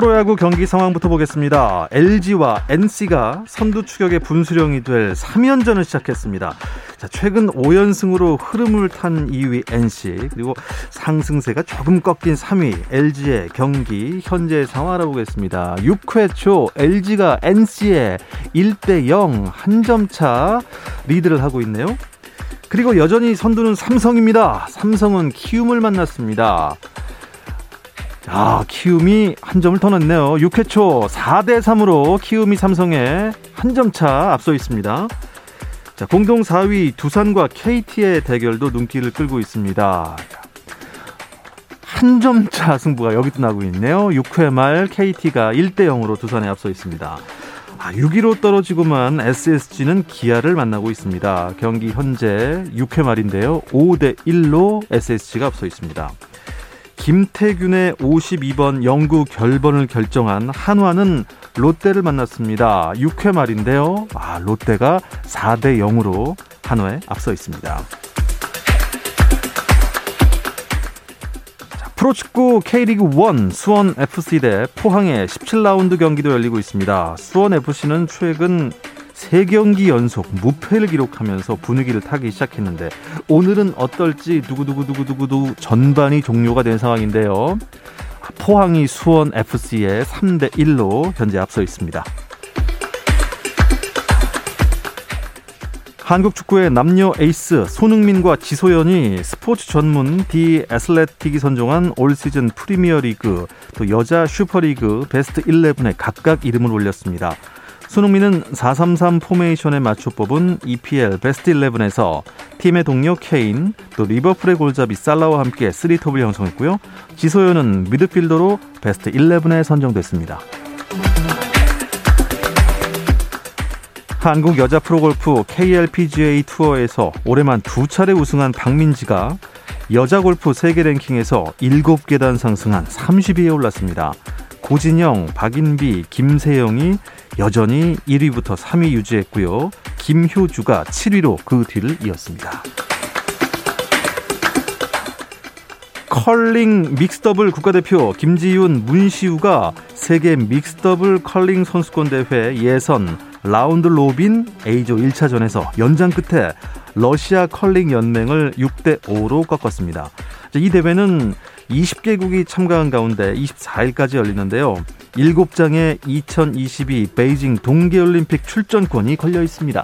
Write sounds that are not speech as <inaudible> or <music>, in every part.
프로야구 경기 상황부터 보겠습니다. LG와 NC가 선두 추격의 분수령이 될 3연전을 시작했습니다. 자, 최근 5연승으로 흐름을 탄 2위 NC 그리고 상승세가 조금 꺾인 3위 LG의 경기 현재 상황 알아보겠습니다. 6회 초 LG가 NC에 1대 0 한 점 차 리드를 하고 있네요. 그리고 여전히 선두는 삼성입니다. 삼성은 키움을 만났습니다. 아, 키움이 한 점을 더 넣네요. 6회 초 4대 3으로 키움이 삼성에 한 점 차 앞서 있습니다. 자, 공동 4위 두산과 KT의 대결도 눈길을 끌고 있습니다. 한 점 차 승부가 여기도 나고 있네요. 6회 말 KT가 1대 0으로 두산에 앞서 있습니다. 아, 6위로 떨어지고만 SSG는 기아를 만나고 있습니다. 경기 현재 6회 말인데요. 5대 1로 SSG가 앞서 있습니다. 김태균의 52번 영구 결번을 결정한 한화는 롯데를 만났습니다. 6회 말인데요. 아, 롯데가 4대 0으로 한화에 앞서 있습니다. 프로축구 K리그 1 수원 FC 대 포항의 17라운드 경기도 열리고 있습니다. 수원 FC는 최근 3경기 연속 무패를 기록하면서 분위기를 타기 시작했는데 오늘은 어떨지 두구두구두구두구두 전반이 종료가 된 상황인데요. 포항이 수원 FC에 3대 1로 현재 앞서 있습니다. 한국 축구의 남녀 에이스 손흥민과 지소연이 스포츠 전문 디 애슬레틱이 선정한 올 시즌 프리미어리그 또 여자 슈퍼리그 베스트 11에 각각 이름을 올렸습니다. 손흥민은 433 포메이션에 맞춰 뽑은 EPL 베스트 11에서 팀의 동료 케인, 또 리버풀의 골잡이 살라와 함께 3톱을 형성했고요. 지소연은 미드필더로 베스트 11에 선정됐습니다. 한국 여자 프로골프 KLPGA 투어에서 올해만 두 차례 우승한 박민지가 여자 골프 세계 랭킹에서 7계단 상승한 30위에 올랐습니다. 고진영, 박인비, 김세영이 여전히 1위부터 3위 유지했고요. 김효주가 7위로 그 뒤를 이었습니다. 컬링 믹스더블 국가대표 김지윤, 문시우가 세계 믹스더블 컬링 선수권 대회 예선 라운드 로빈 A조 1차전에서 연장 끝에 러시아 컬링 연맹을 6대 5로 꺾었습니다. 이 대회는 20개국이 참가한 가운데 24일까지 열리는데요. 7장의 2022 베이징 동계올림픽 출전권이 걸려 있습니다.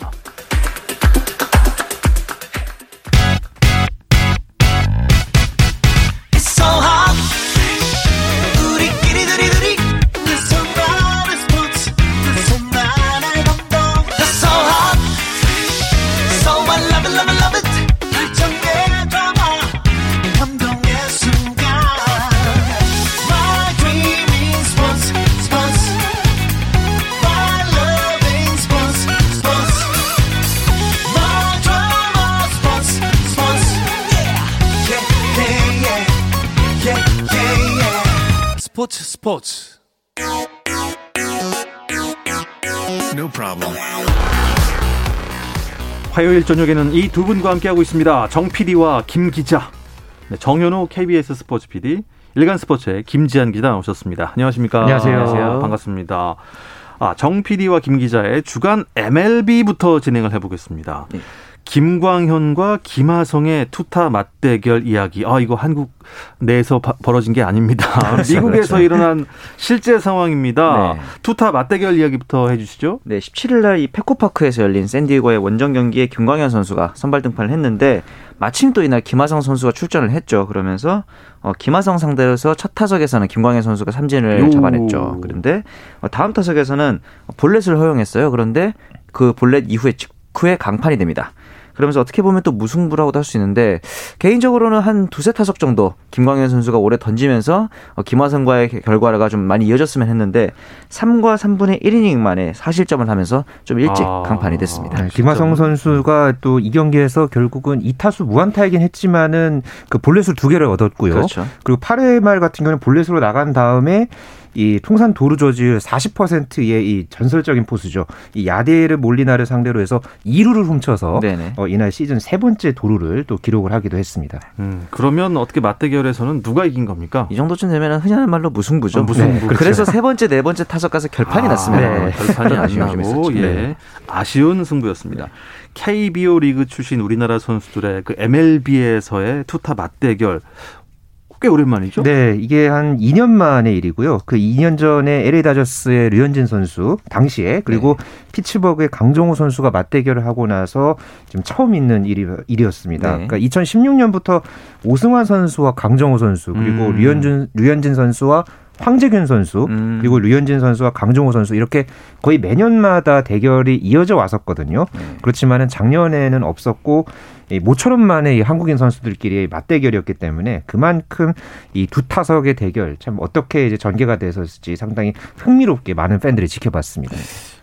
스포츠 No problem. 화요일 저녁에는 이 두 분과 함께하고 있습니다. 정 PD와 김 기자. 네, 정현호 KBS 스포츠 PD, 일간 스포츠의 김지한 기자 나오셨습니다. 안녕하십니까? 안녕하세요. 안녕하세요. 반갑습니다. 아, 정 PD와 김 기자의 주간 MLB부터 진행을 해보겠습니다. 네. 김광현과 김하성의 투타 맞대결 이야기. 아, 이거 한국 내에서 바, 벌어진 게 아닙니다. <laughs> 그렇죠, 미국에서 그렇죠. 일어난 실제 상황입니다. 네. 투타 맞대결 이야기부터 해 주시죠. 네, 17일 날 이 페코파크에서 열린 샌디에고의 원정 경기에 김광현 선수가 선발 등판을 했는데 마침 또 이날 김하성 선수가 출전을 했죠. 그러면서 어, 김하성 상대로서 첫 타석에서는 김광현 선수가 삼진을 요. 잡아냈죠. 그런데 어, 다음 타석에서는 볼넷을 허용했어요. 그런데 그 볼넷 이후에 직후에 강판이 됩니다. 그러면서 어떻게 보면 또 무승부라고도 할 수 있는데 개인적으로는 한 두세 타석 정도 김광현 선수가 올해 던지면서 어, 김하성과의 결과가 좀 많이 이어졌으면 했는데 3과 3분의 1이닝 만에 사실점을 하면서 좀 일찍 아, 강판이 됐습니다. 네, 김하성 선수가 또 이 경기에서 결국은 2타수 무안타이긴 했지만은 그 볼넷을 두 개를 얻었고요. 그렇죠. 그리고 8회 말 같은 경우는 볼넷으로 나간 다음에 이 통산 도루 저지율 40%의 이 전설적인 포수죠. 이 야데를 몰리나를 상대로 해서 2루를 훔쳐서 어, 이날 시즌 세 번째 도루를 또 기록을 하기도 했습니다. 음, 그러면 어떻게 맞대결에서는 누가 이긴 겁니까? 이 정도쯤 되면 흔한 말로 무승부죠. 어, 무승부. 네, 그렇죠. 그래서 세 번째, 네 번째 타석 가서 결판이 아, 났습니다. 네. 결판이 안 나고 예. 네. 아쉬운 승부였습니다. 네. KBO 리그 출신 우리나라 선수들의 그 MLB에서의 투타 맞대결 꽤 오랜만이죠? 네, 이게 한 2년 만의 일이고요. 그 2년 전에 LA 다저스의 류현진 선수 당시에 그리고 네. 피츠버그의 강정호 선수가 맞대결을 하고 나서 지금 처음 있는 일이, 일이었습니다. 네. 그러니까 2016년부터 오승환 선수와 강정호 선수 그리고 음. 류현진 류현진 선수와 황재균 선수 음. 그리고 류현진 선수와 강정호 선수 이렇게 거의 매년마다 대결이 이어져 왔었거든요. 네. 그렇지만은 작년에는 없었고 이 모처럼 이 한국인 선수들끼리의 맞대결이었기 때문에 그만큼 이 두 타석의 대결 참 어떻게 이제 전개가 돼서지 상당히 흥미롭게 많은 팬들이 지켜봤습니다.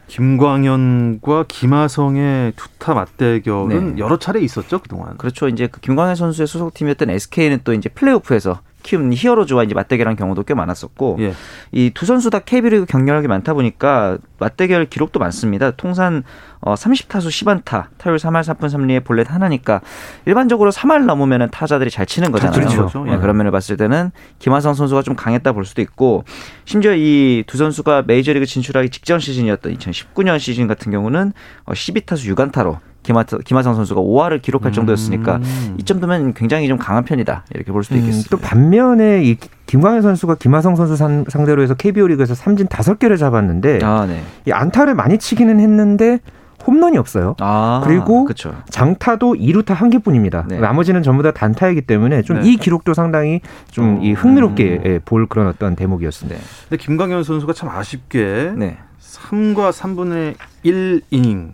김광현과 김하성의 투타 맞대결은 네. 여러 차례 있었죠 그동안. 그렇죠. 이제 그 김광현 선수의 소속팀이었던 SK는 또 이제 플레이오프에서 키운 히어로즈와 이제 맞대결한 경우도 꽤 많았었고 예. 이두 선수 다 KB리그 경력이 많다 보니까 맞대결 기록도 많습니다. 통산 어 30타수 10안타, 타율 3할 4분 3리에 볼넷 하나니까 일반적으로 3할 넘으면은 타자들이 잘 치는 거잖아요. 그렇죠. 예, 그런 면을 봤을 때는 김하성 선수가 좀 강했다 볼 수도 있고 심지어 이 두 선수가 메이저리그 진출하기 직전 시즌이었던 2019년 시즌 같은 경우는 12타수 어, 6안타로 김하, 김하성 선수가 5화를 기록할 음. 정도였으니까 음. 이 정도면 굉장히 좀 강한 편이다 이렇게 볼 수도 음, 있겠습니다. 또 반면에 이 김광현 선수가 김하성 선수 상, 대로 해서 KBO 리그에서 삼진 다섯 개를 잡았는데 아, 네. 이 안타를 많이 치기는 했는데 홈런이 없어요. 아, 그리고 그쵸. 장타도 2루타 한 개뿐입니다. 네. 나머지는 전부 다 단타이기 때문에 좀이 네. 기록도 상당히 좀이 어. 흥미롭게 음. 볼 그런 어떤 대목이었습니다. 근데 김광현 선수가 참 아쉽게 네. 3과 3분의 1 이닝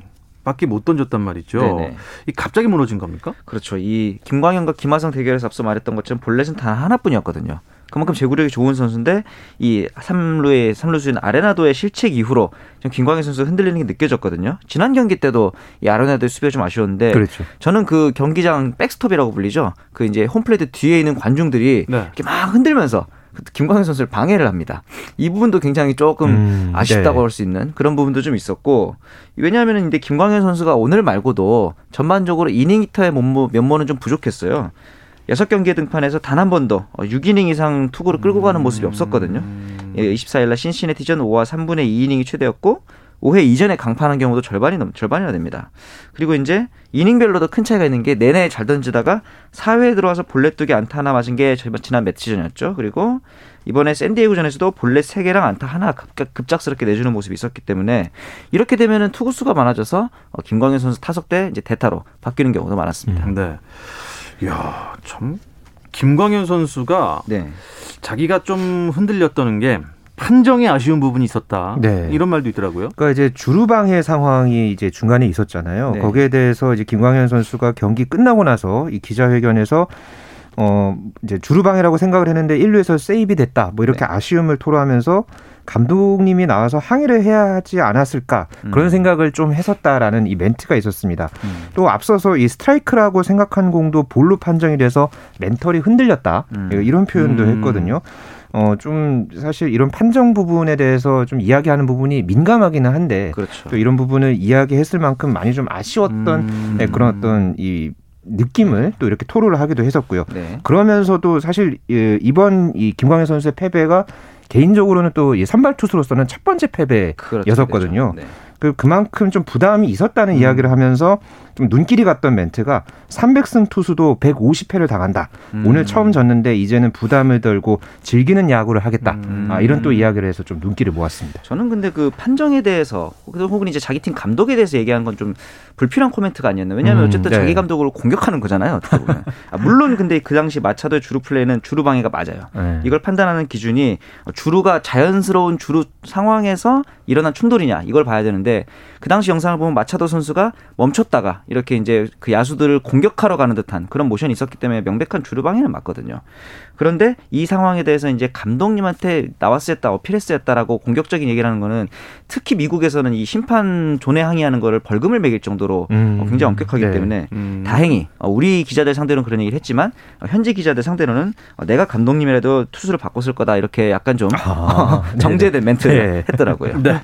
밖에 못 던졌단 말이죠. 네네. 이 갑자기 무너진 겁니까? 그렇죠. 이 김광현과 김하성 대결에서 앞서 말했던 것처럼 볼넷은 단 하나뿐이었거든요. 그만큼 제구력이 좋은 선수인데 이 3루의 3루수인 아레나도의 실책 이후로 좀 김광현 선수 흔들리는 게 느껴졌거든요. 지난 경기 때도 이 아레나도의 수비가 좀 아쉬웠는데 그렇죠. 저는 그 경기장 백스톱이라고 불리죠. 그 이제 홈플레이트 뒤에 있는 관중들이 네. 이렇게 막 흔들면서 김광현 선수를 방해를 합니다. 이 부분도 굉장히 조금 음, 아쉽다고 네. 할수 있는 그런 부분도 좀 있었고 왜냐하면 이제 김광현 선수가 오늘 말고도 전반적으로 이닝 히터의 면모, 면모는 좀 부족했어요. 여섯 경기에 등판해서 단 한 번도 6이닝 어, 이상 투구를 끌고 가는 모습이 없었거든요. 24일 날 신시내티전 5와 3분의 2이닝이 최대였고 5회 이전에 강판한 경우도 절반이 넘 절반이나 됩니다. 그리고 이제 이닝별로도 큰 차이가 있는 게 내내 잘 던지다가 4회에 들어와서 볼넷 두개 안타 하나 맞은 게 지난 몇 시즌이었죠. 그리고 이번에 샌디에고전에서도 볼넷 3개랑 안타 하나 급작 스럽게 내주는 모습이 있었기 때문에 이렇게 되면은 투구수가 많아져서 어, 김광현 선수 타석 때 이제 대타로 바뀌는 경우도 많았습니다. 음, 네. 야, 참 김광현 선수가 네. 자기가 좀 흔들렸다는 게 판정에 아쉬운 부분이 있었다. 네. 이런 말도 있더라고요. 그러니까 이제 주루방해 상황이 이제 중간에 있었잖아요. 네. 거기에 대해서 이제 김광현 선수가 경기 끝나고 나서 이 기자회견에서 어 이제 주루방해라고 생각을 했는데 1루에서 세이비 됐다. 뭐 이렇게 네. 아쉬움을 토로하면서 감독님이 나와서 항의를 해야 하지 않았을까 그런 음. 생각을 좀 했었다라는 이 멘트가 있었습니다. 음. 또 앞서서 이 스트라이크라고 생각한 공도 볼로 판정이 돼서 멘털이 흔들렸다 음. 이런 표현도 음. 했거든요. 어, 좀 사실 이런 판정 부분에 대해서 좀 이야기하는 부분이 민감하기는 한데 그렇죠. 또 이런 부분을 이야기했을 만큼 많이 좀 아쉬웠던 음. 네, 그런 어떤 이 느낌을 또 이렇게 토로를 하기도 했었고요. 네. 그러면서도 사실 이번 이 김광현 선수의 패배가 개인적으로는 또 선발 투수로서는 첫 번째 패배였었거든요. 그렇죠. 네. 그 그만큼 좀 부담이 있었다는 음. 이야기를 하면서 좀 눈길이 갔던 멘트가 300승 투수도 150패를 당한다. 음. 오늘 처음 졌는데 이제는 부담을 덜고 즐기는 야구를 하겠다. 음. 아, 이런 또 이야기를 해서 좀 눈길을 모았습니다. 저는 근데 그 판정에 대해서 혹은 이제 자기 팀 감독에 대해서 얘기한 건 좀 불필요한 코멘트가 아니었나. 왜냐하면 음, 어쨌든 네. 자기 감독을 공격하는 거잖아요. 아, 물론 근데 그 당시 마차도의 주루 플레이는 주루 방해가 맞아요. 네. 이걸 판단하는 기준이 주루가 자연스러운 주루 상황에서 일어난 충돌이냐 이걸 봐야 되는데 그 당시 영상을 보면 마차도 선수가 멈췄다가 이렇게 이제 그 야수들을 공격하러 가는 듯한 그런 모션이 있었기 때문에 명백한 주루방해는 맞거든요. 그런데 이 상황에 대해서 이제 감독님한테 어필했어야 했다라고 공격적인 얘기를 하는 거는 특히 미국에서는 이 심판 존에 항의하는 거를 벌금을 매길 정도로 음. 굉장히 엄격하기 네. 때문에 음. 다행히 우리 기자들 상대로는 그런 얘기를 했지만 현지 기자들 상대로는 내가 감독님이라도 투수를 바꿨을 거다 이렇게 약간 좀 아, <laughs> 정제된 멘트를 네. 했더라고요. 네.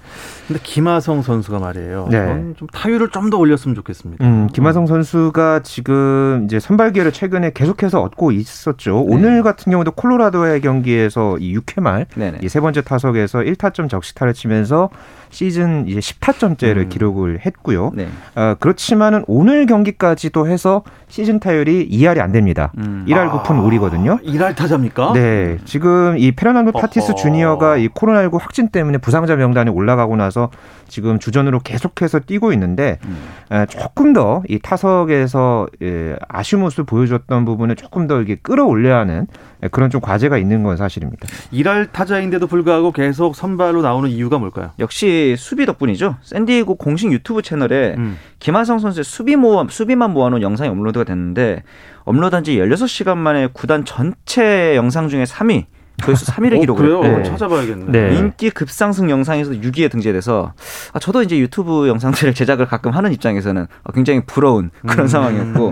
근데 김하성 선수가 말이에요. 네. 좀 타율을 좀 더 올렸으면 좋겠습니다. 음, 김하성 선수가 지금 이제 선발 기회를 최근에 계속해서 얻고 있었죠. 네. 오늘 같은 경우도 콜로라도의 경기에서 이 6회 말 이 세 번째 타석에서 1타점 적시타를 치면서 시즌 이제 10타점째를 음. 기록을 했고요. 네. 어, 그렇지만은 오늘 경기까지도 해서 시즌 타율이 2할이 안 됩니다. 음. 1할 9푼 아, 5리거든요. 1할 타자입니까? 네. 지금 이 페르난도 타티스 주니어가 이 코로나19 확진 때문에 부상자 명단에 올라가고 나서 지금 주전으로 계속해서 뛰고 있는데 음. 조금 더 이 타석에서 예, 아쉬운 모습을 보여줬던 부분을 조금 더 이게 끌어올려야 하는 그런 좀 과제가 있는 건 사실입니다. 일할 타자인데도 불구하고 계속 선발로 나오는 이유가 뭘까요? 역시 수비 덕분이죠. 샌디에고 공식 유튜브 채널에 음. 김하성 선수의 수비 모아 수비만 모아놓은 영상이 업로드가 됐는데 업로드한 지 16시간 만에 구단 전체 영상 중에 3위 조회수 3위를 어, 기록을 그래요? 네. 찾아봐야겠네. 네. 인기 급상승 영상에서 6위에 등재돼서 아, 저도 이제 유튜브 영상들을 제작을 가끔 하는 입장에서는 굉장히 부러운 그런 음. 상황이었고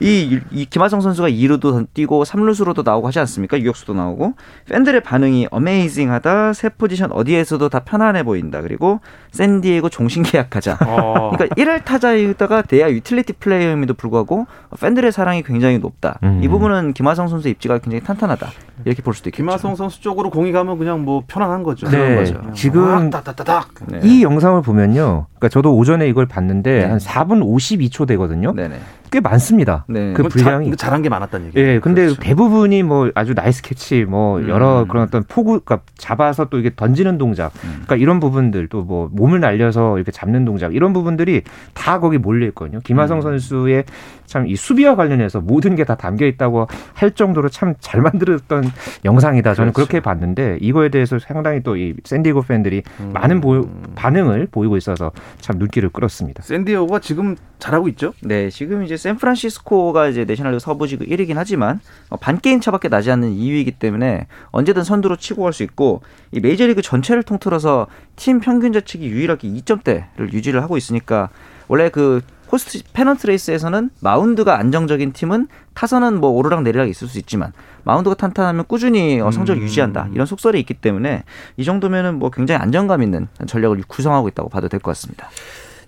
이, 이 김하성 선수가 2루도 뛰고 3루수로도 나오고 하지 않습니까? 유격수도 나오고 팬들의 반응이 amazing하다. 새 포지션 어디에서도 다 편안해 보인다. 그리고 샌디에고 종신 계약하자. 어. 그러니까 1할 타자에다가 내야 유틸리티 플레이어임에도 불구하고 팬들의 사랑이 굉장히 높다. 음. 이 부분은 김하성 선수의 입지가 굉장히 탄탄하다. 이렇게 볼 수도 있겠죠. 김하성 선수 쪽으로 공이 가면 그냥 뭐 편안한 거죠. 네. 지금 따따따닥. 네. 이 영상을 보면요. 그러니까 저도 오전에 이걸 봤는데 네. 한 4분 52초 되거든요. 네네. 꽤 많습니다. 네. 그 분량이 자, 잘한 게 많았다는 얘기예요. 예, 근데 그렇죠. 대부분이 뭐 아주 nice catch, 뭐 음. 여러 그런 어떤 포구, 그러니까 잡아서 또 이게 던지는 동작, 음. 그러니까 이런 부분들 또 뭐 몸을 날려서 이렇게 잡는 동작 이런 부분들이 다 거기 몰려 있거든요. 김하성 음. 선수의 참 이 수비와 관련해서 모든 게 다 담겨 있다고 할 정도로 참 잘 만들었던 영상이다. 저는 그렇죠. 그렇게 봤는데 이거에 대해서 상당히 또 이 샌디에고 팬들이 음. 많은 보, 반응을 보이고 있어서 참 눈길을 끌었습니다. 샌디에고가 지금 잘하고 있죠? 네, 지금 이제 샌프란시스코가 이제 내셔널리그 서부지구 1위긴 하지만 어, 반 게임 차밖에 나지 않는 2위이기 때문에 언제든 선두로 치고 갈 수 있고 이 메이저리그 전체를 통틀어서 팀 평균 자책이 유일하게 2점대를 유지를 하고 있으니까 원래 그 호스트 페넌트 레이스에서는 마운드가 안정적인 팀은 타선은 뭐 오르락 내리락 있을 수 있지만 마운드가 탄탄하면 꾸준히 어, 성적을 음. 유지한다 이런 속설이 있기 때문에 이 정도면은 뭐 굉장히 안정감 있는 전력을 구성하고 있다고 봐도 될 것 같습니다.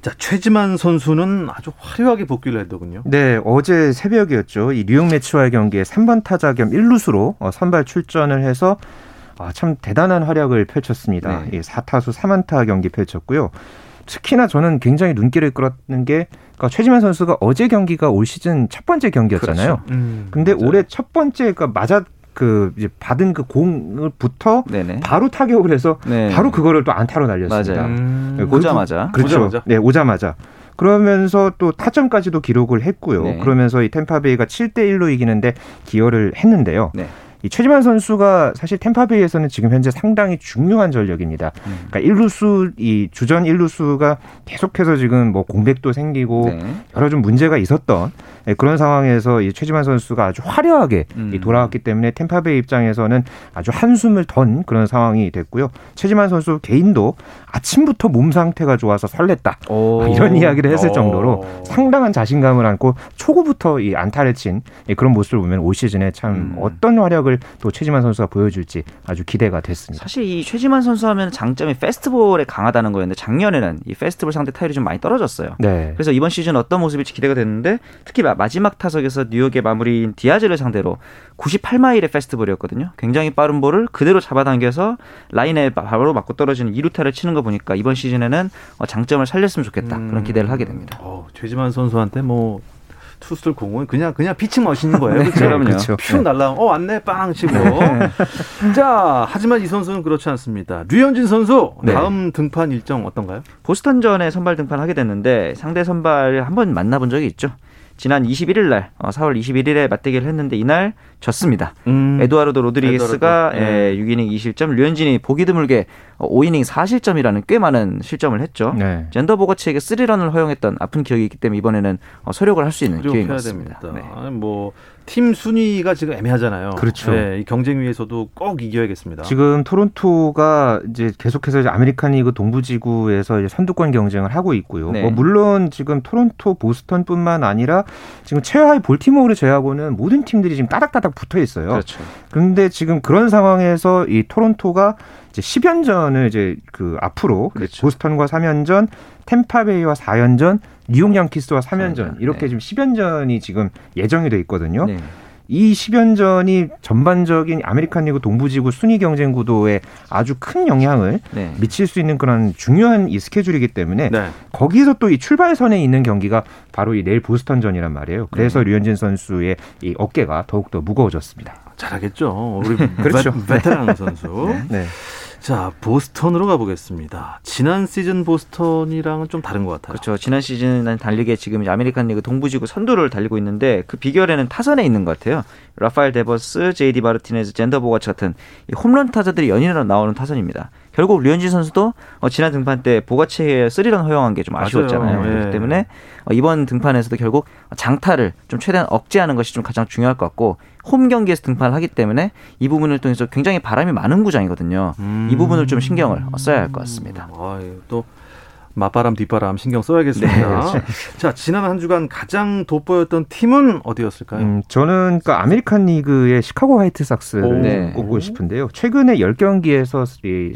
자, 최지만 선수는 아주 화려하게 복귀를 했더군요. 네, 어제 새벽이었죠. 이 뉴욕 매치와의 경기에 3번 타자 겸 1루수로 어, 선발 출전을 해서 아, 참 대단한 활약을 펼쳤습니다. 네. 4타수 3안타 경기 펼쳤고요. 특히나 저는 굉장히 눈길을 끌었는 게 그러니까 최지만 선수가 어제 경기가 올 시즌 첫 번째 경기였잖아요. 그렇죠. 음, 근데 맞아요. 올해 첫 번째 그러니까 맞아 그 이제 받은 그 공을부터 네네. 바로 타격을 해서 네. 바로 그거를 또 안타로 날렸습니다. 맞아요. 음. 네, 오자마자. 그렇죠. 오자마자. 네, 오자마자. 그러면서 또 타점까지도 기록을 했고요. 네. 그러면서 이 템파베이가 7대 1로 이기는데 기여를 했는데요. 네. 이 최지만 선수가 사실 템파베이에서는 지금 현재 상당히 중요한 전력입니다. 음. 그러니까 일루수 이 주전 일루수가 계속해서 지금 뭐 공백도 생기고 네. 여러 좀 문제가 있었던 네, 그런 상황에서 이 최지만 선수가 아주 화려하게 음. 돌아왔기 때문에 템파베이 입장에서는 아주 한숨을 던 그런 상황이 됐고요. 최지만 선수 개인도 아침부터 몸 상태가 좋아서 설렜다 오. 이런 이야기를 했을 정도로 상당한 자신감을 안고 초구부터 이 안타를 친 그런 모습을 보면 올 시즌에 참 음. 어떤 활약을 또 최지만 선수가 보여줄지 아주 기대가 됐습니다. 사실 이 최지만 선수 하면 장점이 페스티벌에 강하다는 거였는데 작년에는 이 페스티벌 상대 타율이 좀 많이 떨어졌어요. 네. 그래서 이번 시즌 어떤 모습일지 기대가 됐는데 특히 마지막 타석에서 뉴욕의 마무리인 디아즈를 상대로 98마일의 페스티벌이었거든요. 굉장히 빠른 볼을 그대로 잡아당겨서 라인에 바로 맞고 떨어지는 2루타를 치는 거 보니까 이번 시즌에는 어, 장점을 살렸으면 좋겠다. 그런 음. 기대를 하게 됩니다. 어, 최지만 선수한테 뭐 투수들 공은 그냥 그냥 피칭 머신인 거예요. <laughs> 네, 그렇죠? 그렇죠. 퓨 날라. 어 왔네 빵 치고. <laughs> 네. 자 하지만 이 선수는 그렇지 않습니다. 류현진 선수 네. 다음 등판 일정 어떤가요? 보스턴전에 선발 등판하게 됐는데 상대 선발 한번 만나본 적이 있죠. 지난 21일 날 4월 어, 21일에 맞대결을 했는데 이날 졌습니다. 음. 에두아르도 로드리게스가 네. 6이닝 2실점, 류현진이 보기 드물게 5이닝 4실점이라는 꽤 많은 실점을 했죠. 네. 잰더 보가츠에게 3런을 허용했던 아픈 기억이 있기 때문에 이번에는 설욕을 할 수 있는 기회인 것 같습니다. 네. 뭐 팀 순위가 지금 애매하잖아요. 그렇죠. 네, 이 경쟁 위해서도 꼭 이겨야겠습니다. 지금 토론토가 이제 계속해서 이제 아메리칸 리그 동부지구에서 이제 선두권 경쟁을 하고 있고요. 네. 뭐 물론 지금 토론토, 보스턴뿐만 아니라 지금 최하위 볼티모어를 제외하고는 모든 팀들이 지금 따닥따닥 붙어 있어요. 그렇죠. 그런데 지금 그런 상황에서 이 토론토가 이제 10연전을 이제 그 앞으로 그렇죠. 보스턴과 3연전, 템파베이와 4연전, 뉴욕 양키스와 3연 전 이렇게 네. 지금 10연 전이 지금 예정이 돼 있거든요. 네. 이 10연 전이 전반적인 아메리칸 리그 동부지구 순위 경쟁 구도에 아주 큰 영향을 네. 미칠 수 있는 그런 중요한 이 스케줄이기 때문에 네. 거기서 또 이 출발선에 있는 경기가 바로 이 내일 보스턴전이란 말이에요. 그래서 네. 류현진 선수의 이 어깨가 더욱더 무거워졌습니다. 잘하겠죠. 우리 <laughs> 그렇죠. 베테랑 선수. 네. 네. 자, 보스턴으로 가보겠습니다. 지난 시즌 보스턴이랑은 좀 다른 것 같아요. 그렇죠. 지난 시즌은 다르게 지금 아메리칸 리그 동부지구 선두를 달리고 있는데 그 비결에는 타선에 있는 것 같아요. 라파엘 데버스, 제이디 마르티네즈, 잰더 보가츠 같은 홈런 타자들이 연이어 나오는 타선입니다. 결국 류현진 선수도 어, 지난 등판 때 보가츠에 쓰리런 허용한 게 좀 아쉬웠잖아요. 네. 그렇기 때문에 어, 이번 등판에서도 결국 장타를 좀 최대한 억제하는 것이 좀 가장 중요할 것 같고 홈 경기에서 등판을 하기 때문에 이 부분을 통해서 굉장히 바람이 많은 구장이거든요. 음. 이 부분을 좀 신경을 써야 할 것 같습니다. 아, 또 맞바람 뒷바람 신경 써야겠습니다. 네, 그렇죠. 자 지난 한 주간 가장 돋보였던 팀은 어디였을까요? 음, 저는 그 아메리칸 리그의 시카고 화이트삭스를 네. 꼽고 싶은데요. 최근에 10경기에서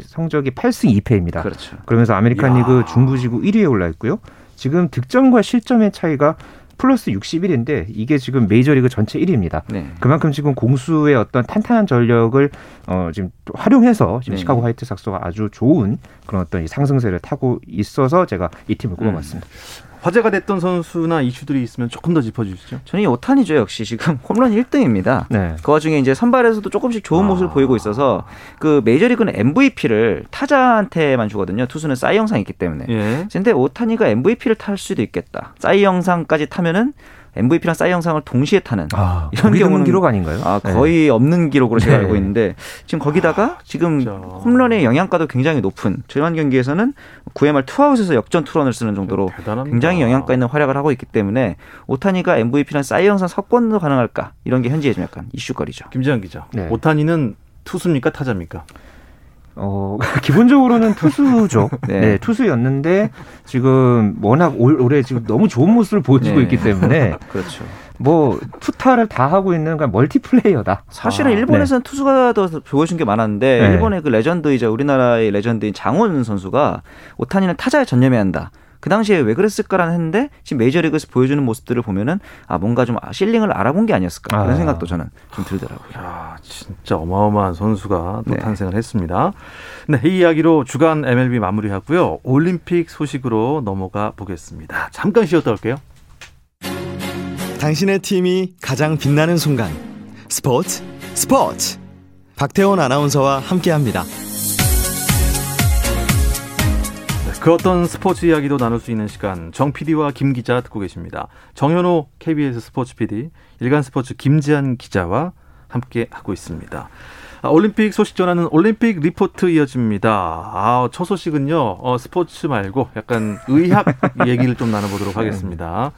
성적이 8승 2패입니다. 그렇죠. 그러면서 아메리칸 야. 리그 중부지구 1위에 올라 있고요. 지금 득점과 실점의 차이가 플러스 61인데 이게 지금 메이저리그 전체 1위입니다. 네. 그만큼 지금 공수의 어떤 탄탄한 전력을 어 지금 활용해서 지금 네. 시카고 화이트 삭스가 아주 좋은 그런 어떤 상승세를 타고 있어서 제가 이 팀을 꼽아봤습니다. 음. 화제가 됐던 선수나 이슈들이 있으면 조금 더 짚어주시죠. 저는 이 오타니죠 역시 지금 홈런 1등입니다. 네. 그 와중에 이제 선발에서도 조금씩 좋은 아. 모습을 보이고 있어서 그 메이저리그는 MVP를 타자한테만 주거든요. 투수는 사이 영상이 있기 때문에. 예. 근데 오타니가 MVP를 탈 수도 있겠다. 사이 영상까지 타면은 MVP랑 사이 영상을 동시에 타는 아, 이런 경우는 기록 아닌가요? 아, 네. 거의 네. 없는 기록으로 제가 네. 알고 있는데 지금 거기다가 아, 지금 진짜. 홈런의 영양가도 굉장히 높은 지난 경기에서는 9회 말 투아웃에서 역전 투런을 쏘는 정도로 대단합니다. 굉장히 영양가 있는 활약을 하고 있기 때문에 오타니가 MVP랑 사이 영상 석권도 가능할까 이런 게 현재 좀 약간 이슈거리죠. 김재환 기자. 네. 오타니는 투수입니까 타자입니까? 어, <laughs> 기본적으로는 투수죠. <laughs> 네. 네. 투수였는데 지금 워낙 올, 올해 지금 너무 좋은 모습을 보여주고 네. 있기 때문에 <laughs> 그렇죠. 뭐 투타를 다 하고 있는 그냥 멀티플레이어다. 사실은 아, 일본에서는 네. 투수가 더 보여준 게 많았는데 네. 일본의 그 레전드이자 우리나라의 레전드인 장훈 선수가 오타니는 타자에 전념해야 한다. 그 당시에 왜 그랬을까라는 했는데 지금 메이저리그에서 보여주는 모습들을 보면은 아 뭔가 좀 실링을 알아본 게 아니었을까 그런 아. 생각도 저는 좀 들더라고요. 야, 진짜 어마어마한 선수가 또 네. 탄생을 했습니다. 네, 이 이야기로 주간 MLB 마무리하고요. 올림픽 소식으로 넘어가 보겠습니다. 잠깐 쉬었다 올게요. 당신의 팀이 가장 빛나는 순간 스포츠 스포츠 박태원 아나운서와 함께합니다. 그 어떤 스포츠 이야기도 나눌 수 있는 시간 정 PD와 김 기자 듣고 계십니다. 정현호 KBS 스포츠 PD, 일간 스포츠 김지한 기자와 함께 하고 있습니다. 아, 올림픽 소식 전하는 올림픽 리포트 이어집니다. 아, 첫 소식은요, 어, 스포츠 말고 약간 의학 <laughs> 얘기를 좀 나눠보도록 하겠습니다.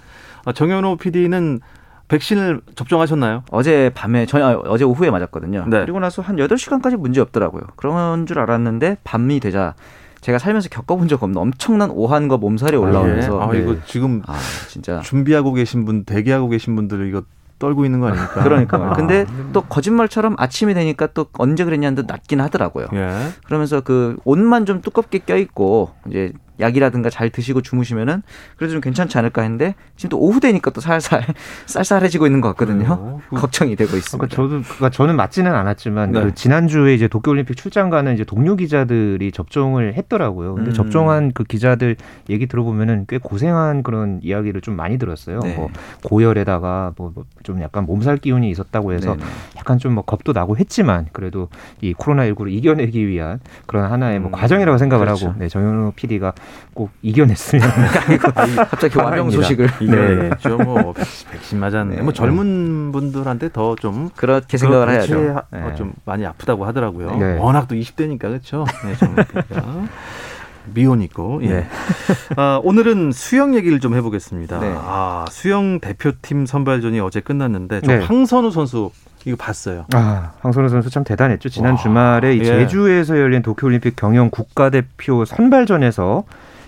아, 정현호 PD는 백신을 접종하셨나요? 어제 밤에 저 아, 어제 오후에 맞았거든요. 네. 그리고 나서 한 8시간까지 문제 없더라고요. 그런 줄 알았는데 밤이 되자 제가 살면서 겪어본 적 없는 엄청난 오한과 몸살이 올라오면서 아, 예. 아 이거 지금 아, 진짜 준비하고 계신 분 대기하고 계신 분들 이거 떨고 있는 거 아닙니까? <laughs> 그러니까. 아. 근데 또 거짓말처럼 아침이 되니까 또 언제 그랬냐는 듯 낫긴 하더라고요. 예. 그러면서 그 옷만 좀 두껍게 껴있고 이제 약이라든가 잘 드시고 주무시면은 그래도 좀 괜찮지 않을까 했는데 지금 또 오후 되니까 또 살살 쌀쌀해지고 있는 것 같거든요. 그 <laughs> 걱정이 되고 있습니다. 그러니까 저도 그러니까 저는 맞지는 않았지만 네. 그 지난주에 이제 도쿄올림픽 출장 가는 이제 동료 기자들이 접종을 했더라고요. 근데 음. 접종한 그 기자들 얘기 들어보면은 꽤 고생한 그런 이야기를 좀 많이 들었어요. 네. 뭐 고열에다가 뭐 좀 약간 몸살 기운이 있었다고 해서 네, 네. 약간 좀 뭐 겁도 나고 했지만 그래도 이 코로나19를 이겨내기 위한 그런 하나의 뭐 음. 과정이라고 생각을 그렇죠. 하고 네, 정현우 PD가 꼭 이겨냈으면 <laughs> 갑자기 완병 소식을 네, 저뭐 백신 맞았네. 네. 뭐 젊은 분들한테 더 좀 그렇게 생각을 해야죠. 하, 네. 좀 많이 아프다고 하더라고요. 네. 워낙 또 20대니까 그렇죠. 네, 젊으니까. <laughs> 미혼 있고. 예. 네. <laughs> 아, 오늘은 수영 얘기를 좀 해보겠습니다. 네. 아, 수영 대표팀 선발전이 어제 끝났는데 좀 네. 황선우 선수 이거 봤어요. 아, 황선우 선수 참 대단했죠. 지난 와, 주말에 예. 제주에서 열린 도쿄올림픽 경영 국가대표 선발전에서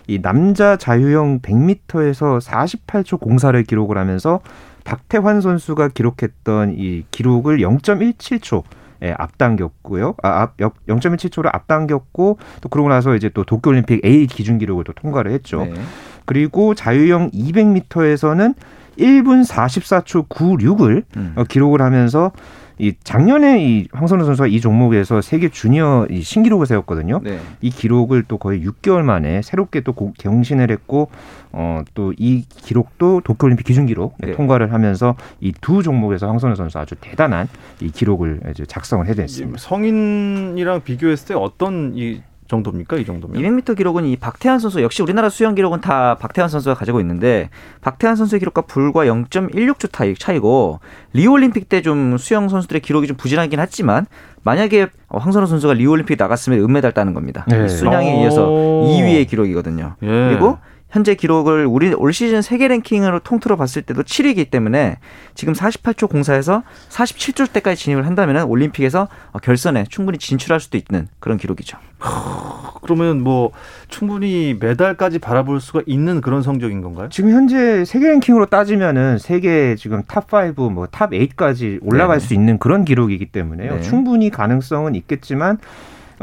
이 남자 자유형 100m에서 48초 공사를 기록을 하면서 박태환 선수가 기록했던 이 기록을 0.17초 예, 앞당겼고요. 아, 앞 0.17초를 앞당겼고 또 그러고 나서 이제 또 도쿄올림픽 A 기준 기록을 또 통과를 했죠. 네. 그리고 자유형 200m에서는 1분 44초 96을 음. 어, 기록을 하면서 이 작년에 이 황선우 선수가 이 종목에서 세계 주니어 이 신기록을 세웠거든요. 네. 이 기록을 또 거의 6개월 만에 새롭게 또 경신을 했고 어 또 이 기록도 도쿄올림픽 기준 기록 네. 통과를 하면서 이 두 종목에서 황선우 선수 아주 대단한 이 기록을 이제 작성을 해냈습니다. 성인이랑 비교했을 때 어떤 이 정도입니까? 이 정도면? 200m 기록은 이 박태환 선수 역시 우리나라 수영 기록은 다 박태환 선수가 가지고 있는데 박태환 선수의 기록과 불과 0.16초 차이, 차이고 리오 올림픽 때 좀 수영 선수들의 기록이 좀 부진하긴 했지만 만약에 황선우 선수가 리오 올림픽 나갔으면 은메달 따는 겁니다. 네. 순양에 이어서 2위의 기록이거든요. 예. 그리고 현재 기록을 우리 올 시즌 세계 랭킹으로 통틀어 봤을 때도 7위이기 때문에 지금 48초 공사에서 47초 때까지 진입을 한다면 올림픽에서 결선에 충분히 진출할 수도 있는 그런 기록이죠. 그러면 뭐 충분히 메달까지 바라볼 수가 있는 그런 성적인 건가요? 지금 현재 세계 랭킹으로 따지면은 세계 지금 탑 5 뭐 탑 8까지 올라갈 네. 수 있는 그런 기록이기 때문에요. 네. 충분히 가능성은 있겠지만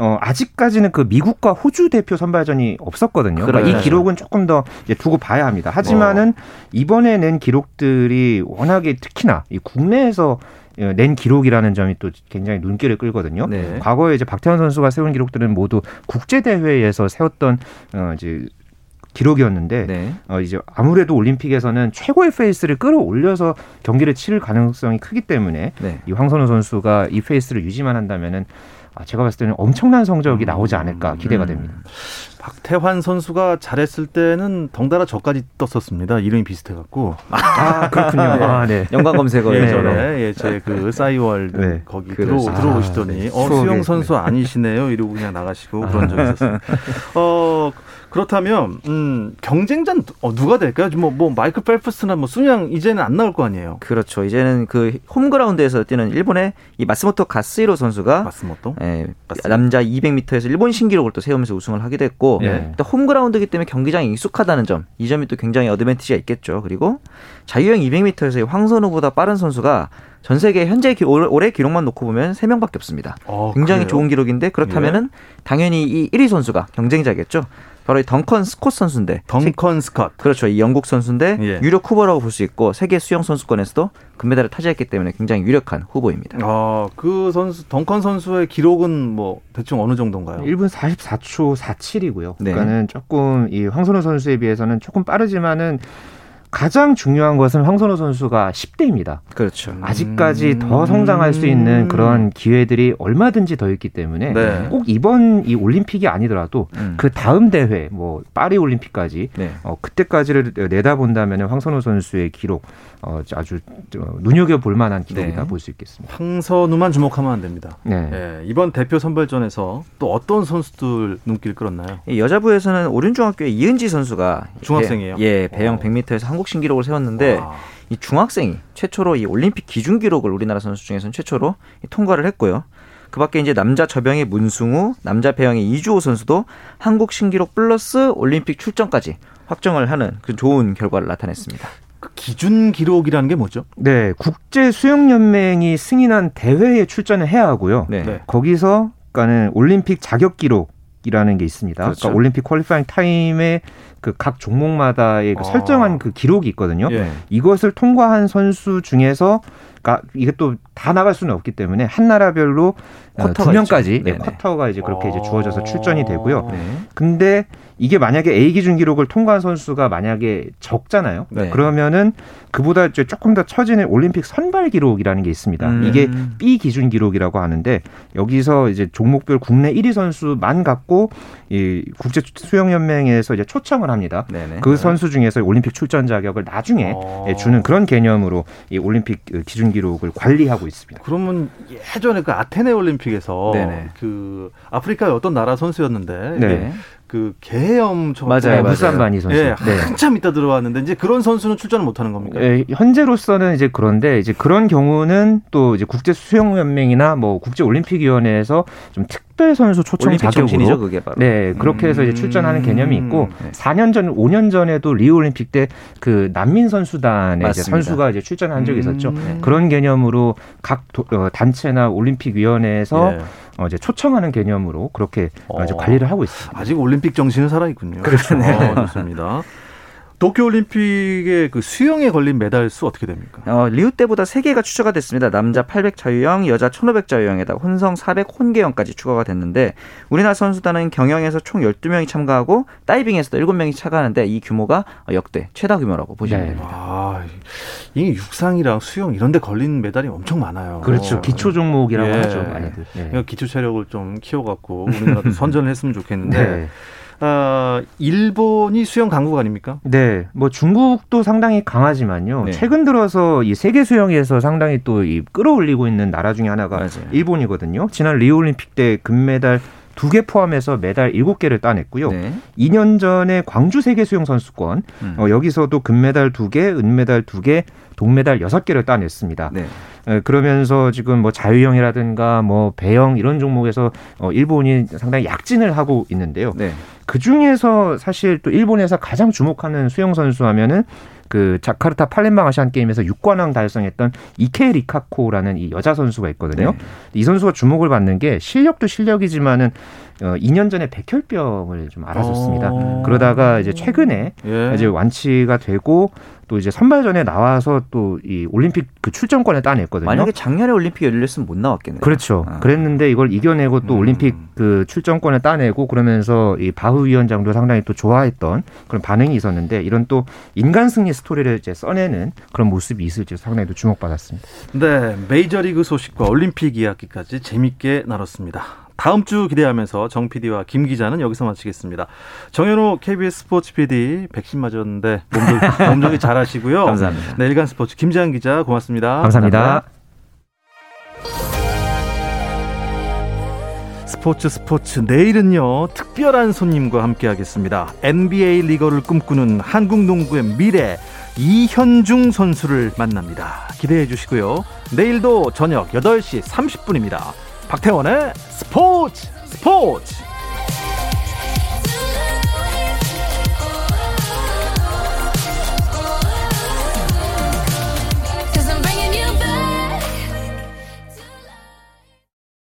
어, 아직까지는 그 미국과 호주 대표 선발전이 없었거든요. 그러니까 이 기록은 조금 더 두고 봐야 합니다. 하지만은 어. 이번에 낸 기록들이 워낙에 특히나 이 국내에서 낸 기록이라는 점이 또 굉장히 눈길을 끌거든요. 네. 과거에 이제 박태환 선수가 세운 기록들은 모두 국제 대회에서 세웠던 어 이제 기록이었는데 네. 어 이제 아무래도 올림픽에서는 최고의 페이스를 끌어올려서 경기를 치를 가능성이 크기 때문에 네. 이 황선우 선수가 이 페이스를 유지만 한다면은 아, 제가 봤을 때는 엄청난 성적이 나오지 않을까 기대가 음. 됩니다. 박태환 선수가 잘했을 때는 덩달아 저까지 떴었습니다. 이름이 비슷해갖고. 아 그렇군요. 네. <laughs> 아, 네. 연관 검색어 예전에 네. 예, 제그 싸이월 네. 거기 들어, 들어오시더니 아, 어 수영 선수 아니시네요 이러고 그냥 나가시고 그런 적이 있었어요. 어 그렇다면 음, 경쟁자 어, 누가 될까요? 뭐, 뭐 마이클 펠프스나 뭐 순양 이제는 안 나올 거 아니에요. 그렇죠. 이제는 그 홈그라운드에서 뛰는 일본의 이 마스모토 가스이로 선수가 마스모토 예, 남자 200m에서 일본 신기록을 또 세우면서 우승을 하게 됐고 예. 또 홈그라운드이기 때문에 경기장이 익숙하다는 점 이 점이 또 굉장히 어드밴티지가 있겠죠. 그리고 자유형 200m에서 황선우보다 빠른 선수가 전 세계 현재 기, 올해 기록만 놓고 보면 3명밖에 없습니다. 어, 굉장히 그래요? 좋은 기록인데 그렇다면은 예. 당연히 이 1위 선수가 경쟁자겠죠. 바로 이 덩컨 스콧 선수인데 덩컨 스콧 그렇죠 이 영국 선수인데 예. 유력 후보라고 볼 수 있고 세계 수영 선수권에서도 금메달을 차지했기 때문에 굉장히 유력한 후보입니다. 아 그 선수 덩컨 선수의 기록은 뭐 대충 어느 정도인가요? 1분 44초 47이고요. 네. 그러니까는 조금 이 황선우 선수에 비해서는 조금 빠르지만은 가장 중요한 것은 황선우 선수가 10대입니다. 그렇죠. 아직까지 음... 더 성장할 수 있는 그런 기회들이 얼마든지 더 있기 때문에 네. 꼭 이번 이 올림픽이 아니더라도 음. 그 다음 대회 뭐 파리 올림픽까지 네. 어, 그때까지를 내다본다면 황선우 선수의 기록 어, 아주 눈여겨 볼 만한 기록이다 네. 볼수 있겠습니다. 황선우만 주목하면 안 됩니다. 네. 네. 이번 대표 선발전에서 또 어떤 선수들 눈길 끌었나요? 여자부에서는 오륜중학교의 이은지 선수가 중학생이에요. 예, 배영 100m에서 한국 신기록을 세웠는데 와. 이 중학생이 최초로 이 올림픽 기준 기록을 우리나라 선수 중에서는 최초로 통과를 했고요. 그 밖에 이제 남자 저병의 문승우, 남자 배영의 이주호 선수도 한국 신기록 플러스 올림픽 출전까지 확정을 하는 그 좋은 결과를 나타냈습니다. 그 기준 기록이라는 게 뭐죠? 네, 국제 수영 연맹이 승인한 대회에 출전을 해야 하고요. 네. 네. 거기서 그러니까는 올림픽 자격 기록 이라는 게 있습니다. 그러니까 그렇죠. 그러니까 올림픽 퀄리파잉 타임의 그 각 종목마다의 그 아. 설정한 그 기록이 있거든요. 예. 이것을 통과한 선수 중에서 이게 또 다 나갈 수는 없기 때문에 한 나라별로 어, 두 명까지 네, 쿼터가 이제 그렇게 이제 주어져서 출전이 되고요. 네. 근데 이게 만약에 A 기준 기록을 통과한 선수가 만약에 적잖아요. 네. 그러면은 그보다 이제 조금 더 처지는 올림픽 선발 기록이라는 게 있습니다. 음. 이게 B 기준 기록이라고 하는데 여기서 이제 종목별 국내 1위 선수만 갖고 이 국제 수영 연맹에서 이제 초청을 합니다. 네네. 그 선수 중에서 올림픽 출전 자격을 나중에 어. 주는 그런 개념으로 이 올림픽 기준 기록을 관리하고 있습니다. 그러면 예전에 그 아테네 올림픽에서 네네. 그 아프리카의 어떤 나라 선수였는데 네. 그저 맞아요, 무산바니 선수. 예, 네. 한참 있다 들어왔는데 이제 그런 선수는 출전을 못 하는 겁니까? 예, 현재로서는 이제 그런데 이제 그런 경우는 또 이제 국제 수영 연맹이나 뭐 국제 올림픽 위원회에서 좀 특별 선수 초청 자격으로 그게 바로. 네, 그렇게 해서 이제 출전하는 개념이 있고 네. 4년 전 5년 전에도 리우 올림픽 때 그 난민 선수단의 이제 선수가 이제 출전한 적이 있었죠. 음. 그런 개념으로 각 도, 어, 단체나 올림픽 위원회에서 예. 어, 이제 초청하는 개념으로 그렇게 어. 관리를 하고 있습니다. 아직 올림픽 정신은 살아 있군요. 네. 어, 좋습니다. 도쿄올림픽의 그 수영에 걸린 메달 수 어떻게 됩니까? 어, 리우 때보다 3개가 추가가 됐습니다. 남자 800 자유형, 여자 1500 자유형에다 혼성 400 혼계형까지 추가가 됐는데 우리나라 선수단은 경영에서 총 12명이 참가하고 다이빙에서도 7명이 참가하는데 이 규모가 역대 최다 규모라고 보시면 네. 됩니다. 아, 이 육상이랑 수영 이런 데 걸린 메달이 엄청 많아요. 그렇죠. 기초 종목이라고 예. 하죠. 많이들. 예. 기초 체력을 좀 키워갖고 우리나라도 <laughs> 선전을 했으면 좋겠는데 네. 어, 일본이 수영 강국 아닙니까? 네. 뭐 중국도 상당히 강하지만요. 네. 최근 들어서 이 세계 수영에서 상당히 또 이 끌어올리고 있는 나라 중에 하나가 맞아요. 일본이거든요. 지난 리우 올림픽 때 금메달 두 개 포함해서 메달 일곱 개를 따냈고요. 네. 2년 전에 광주 세계 수영 선수권 음. 어, 여기서도 금메달 두 개, 은메달 두 개, 동메달 여섯 개를 따냈습니다. 네. 그러면서 지금 뭐 자유형이라든가 뭐 배영 이런 종목에서 어, 일본이 상당히 약진을 하고 있는데요. 네. 그 중에서 사실 또 일본에서 가장 주목하는 수영 선수 하면은 그 자카르타 팔렘방 아시안 게임에서 6관왕 달성했던 이케 리카코라는 이 여자 선수가 있거든요. 네. 이 선수가 주목을 받는 게 실력도 실력이지만은 어 2년 전에 백혈병을 좀 앓았었습니다. 어. 그러다가 이제 최근에 예. 이제 완치가 되고 또 이제 선발전에 나와서 또 이 올림픽 그 출전권을 따냈거든요. 만약에 작년에 올림픽 열렸으면 못 나왔겠네요. 그렇죠. 아. 그랬는데 이걸 이겨내고 또 음. 올림픽 그 출전권을 따내고 그러면서 이 바흐 위원장도 상당히 또 좋아했던 그런 반응이 있었는데 이런 또 인간 승리 스토리를 이제 써내는 그런 모습이 있을지 상당히 또 주목받았습니다. 네, 메이저리그 소식과 올림픽 이야기까지 재밌게 나눴습니다. 다음 주 기대하면서 정 PD와 김 기자는 여기서 마치겠습니다. 정현호 KBS 스포츠 PD 백신 맞았는데 <laughs> 몸조리 잘하시고요. 감사합니다. 네, 일간 스포츠 김재한 기자 고맙습니다. 감사합니다. 감사합니다. 스포츠 스포츠 내일은요 특별한 손님과 함께 하겠습니다. NBA 리거를 꿈꾸는 한국 농구의 미래 이현중 선수를 만납니다. 기대해 주시고요. 내일도 저녁 8시 30분입니다. 박태원의 스포츠 스포츠